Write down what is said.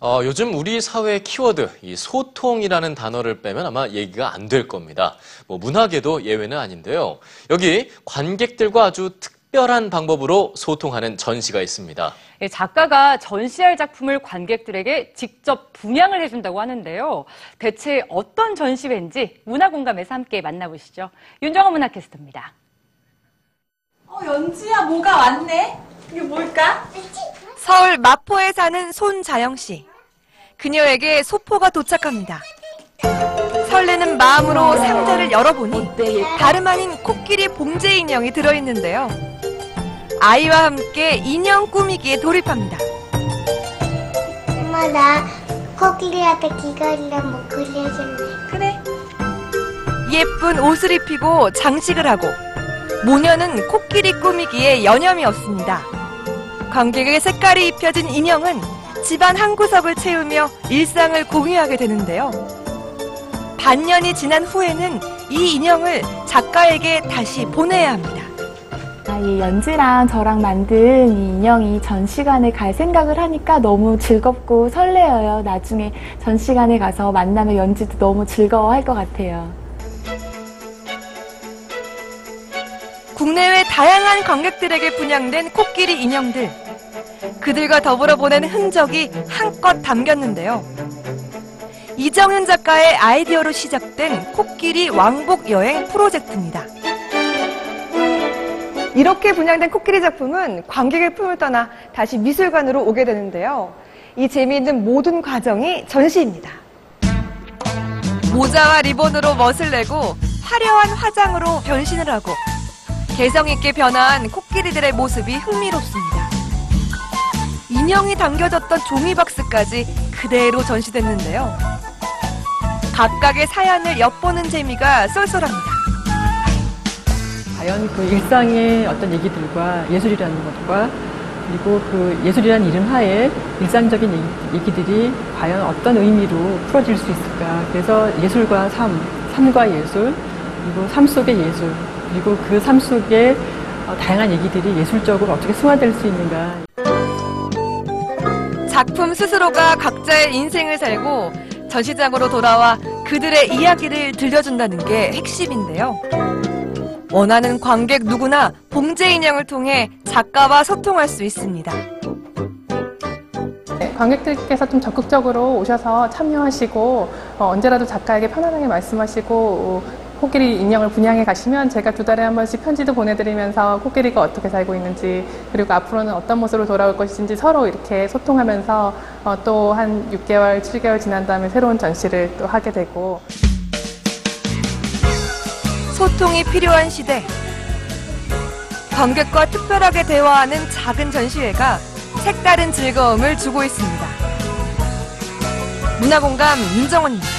어, 요즘 우리 사회의 키워드, 이 소통이라는 단어를 빼면 아마 얘기가 안 될 겁니다. 뭐 문학에도 예외는 아닌데요. 여기 관객들과 아주 특별한 방법으로 소통하는 전시가 있습니다. 예, 작가가 전시할 작품을 관객들에게 직접 분양을 해준다고 하는데요. 대체 어떤 전시회인지 문화공감에서 함께 만나보시죠. 윤정원 문화캐스터입니다. 어, 연지야, 뭐가 왔네? 이게 뭘까? 서울 마포에 사는 손자영 씨. 그녀에게 소포가 도착합니다. 설레는 마음으로 상자를 열어보니 다름 아닌 코끼리 봉제 인형이 들어있는데요. 아이와 함께 인형 꾸미기에 돌입합니다. 엄마 나 코끼리한테 귀걸이랑 뭐 그려줄래? 그래. 예쁜 옷을 입히고 장식을 하고 모녀는 코끼리 꾸미기에 여념이 없습니다. 관객에게 색깔이 입혀진 인형은 집안 한 구석을 채우며 일상을 공유하게 되는데요. 반년이 지난 후에는 이 인형을 작가에게 다시 보내야 합니다. 아, 이 연지랑 저랑 만든 이 인형이 전시관에 갈 생각을 하니까 너무 즐겁고 설레어요. 나중에 전시관에 가서 만나면 연지도 너무 즐거워할 것 같아요. 국내외 다양한 관객들에게 분양된 코끼리 인형들. 그들과 더불어 보낸 흔적이 한껏 담겼는데요. 이정현 작가의 아이디어로 시작된 코끼리 왕복 여행 프로젝트입니다. 이렇게 분양된 코끼리 작품은 관객의 품을 떠나 다시 미술관으로 오게 되는데요. 이 재미있는 모든 과정이 전시입니다. 모자와 리본으로 멋을 내고 화려한 화장으로 변신을 하고 개성 있게 변화한 코끼리들의 모습이 흥미롭습니다. 인형이 담겨졌던 종이 박스까지 그대로 전시됐는데요. 각각의 사연을 엿보는 재미가 쏠쏠합니다. 과연 그 일상의 어떤 얘기들과 예술이라는 것과 그리고 그 예술이라는 이름 하에 일상적인 얘기- 얘기들이 과연 어떤 의미로 풀어질 수 있을까. 그래서 예술과 삶, 삶과 예술, 그리고 삶 속의 예술, 그리고 그 삶 속에 어, 다양한 얘기들이 예술적으로 어떻게 승화될 수 있는가. 작품 스스로가 각자의 인생을 살고 전시장으로 돌아와 그들의 이야기를 들려준다는 게 핵심인데요. 원하는 관객 누구나 봉제 인형을 통해 작가와 소통할 수 있습니다. 관객들께서 좀 적극적으로 오셔서 참여하시고 어, 언제라도 작가에게 편안하게 말씀하시고 어, 코끼리 인형을 분양해 가시면 제가 두 달에 한 번씩 편지도 보내드리면서 코끼리가 어떻게 살고 있는지 그리고 앞으로는 어떤 모습으로 돌아올 것인지 서로 이렇게 소통하면서 어, 또한 6개월, 7개월 지난 다음에 새로운 전시를 또 하게 되고 소통이 필요한 시대. 관객과 특별하게 대화하는 작은 전시회가 색다른 즐거움을 주고 있습니다. 문화공감 윤정원입니다.